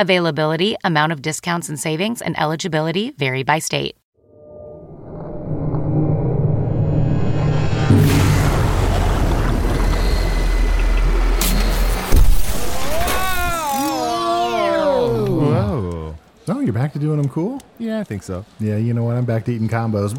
Availability, amount of discounts and savings, and eligibility vary by state. Whoa. Oh, you're back to doing them cool? Yeah, I think so. Yeah, you know what? I'm back to eating combos.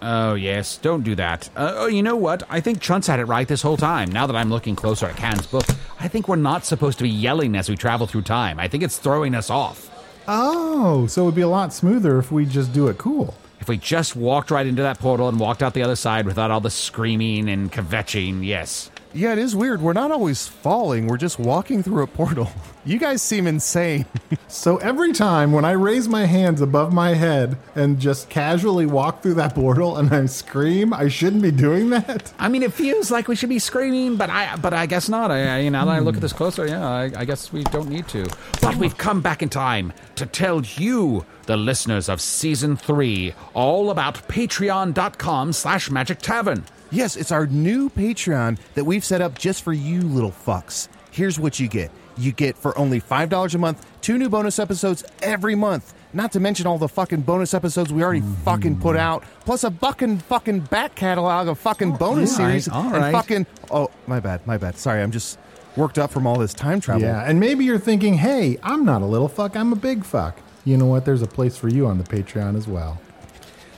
Oh, yes, don't do that. Uh, oh, you know what? I think Chunt's had it right this whole time. Now that I'm looking closer at Can's book, I think we're not supposed to be yelling as we travel through time. I think it's throwing us off. Oh, so it would be a lot smoother if we just do it cool. If we just walked right into that portal and walked out the other side without all the screaming and kvetching, yes. Yeah, it is weird. We're not always falling. We're just walking through a portal. You guys seem insane. So every time when I raise my hands above my head and just casually walk through that portal and I scream, I shouldn't be doing that. I mean, it feels like we should be screaming, but I, but I guess not. I, I, you know, now that I look at this closer, yeah, I, I guess we don't need to. But we've come back in time to tell you, the listeners of season three, all about Patreon.com/slash Magic Tavern. Yes, it's our new Patreon that we've set up just for you little fucks. Here's what you get. You get for only $5 a month, two new bonus episodes every month. Not to mention all the fucking bonus episodes we already mm-hmm. fucking put out, plus a fucking fucking back catalog of fucking oh, bonus all right, series all and fucking oh my bad, my bad. Sorry, I'm just worked up from all this time travel. Yeah, and maybe you're thinking, hey, I'm not a little fuck, I'm a big fuck. You know what? There's a place for you on the Patreon as well.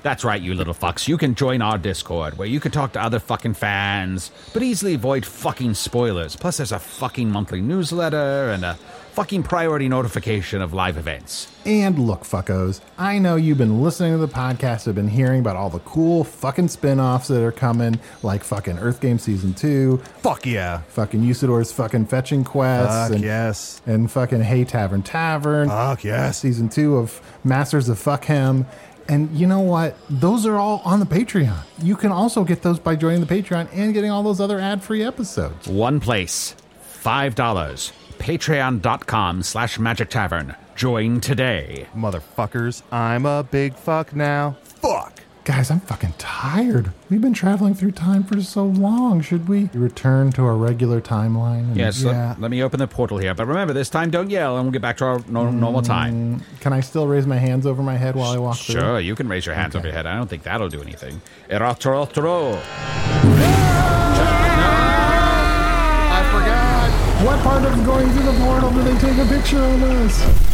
That's right, you little fucks. You can join our Discord, where you can talk to other fucking fans, but easily avoid fucking spoilers. Plus, there's a fucking monthly newsletter and a fucking priority notification of live events. And look, fuckos, I know you've been listening to the podcast, have been hearing about all the cool fucking spin offs that are coming, like fucking Earth Game Season 2, Fuck yeah. fucking Usidore's fucking fetching quests, Fuck and, yes. and fucking Hey Tavern Tavern. Fuck yes. Season 2 of Masters of Fuck Him. And you know what? Those are all on the Patreon. You can also get those by joining the Patreon and getting all those other ad free episodes. One place, $5. Patreon.com slash Magic Tavern. Join today. Motherfuckers, I'm a big fuck now. Fuck. Guys, I'm fucking tired. We've been traveling through time for so long. Should we return to our regular timeline? Yes, let- Yeah. let, me open the portal here. But remember, this time don't yell and we'll get back to our no, mm, normal time. Can I still raise my hands over my head while I walk through? Sure, you can raise your hands over your head. I don't think that'll do anything. I forgot. What part of going through the portal do they take a picture of us?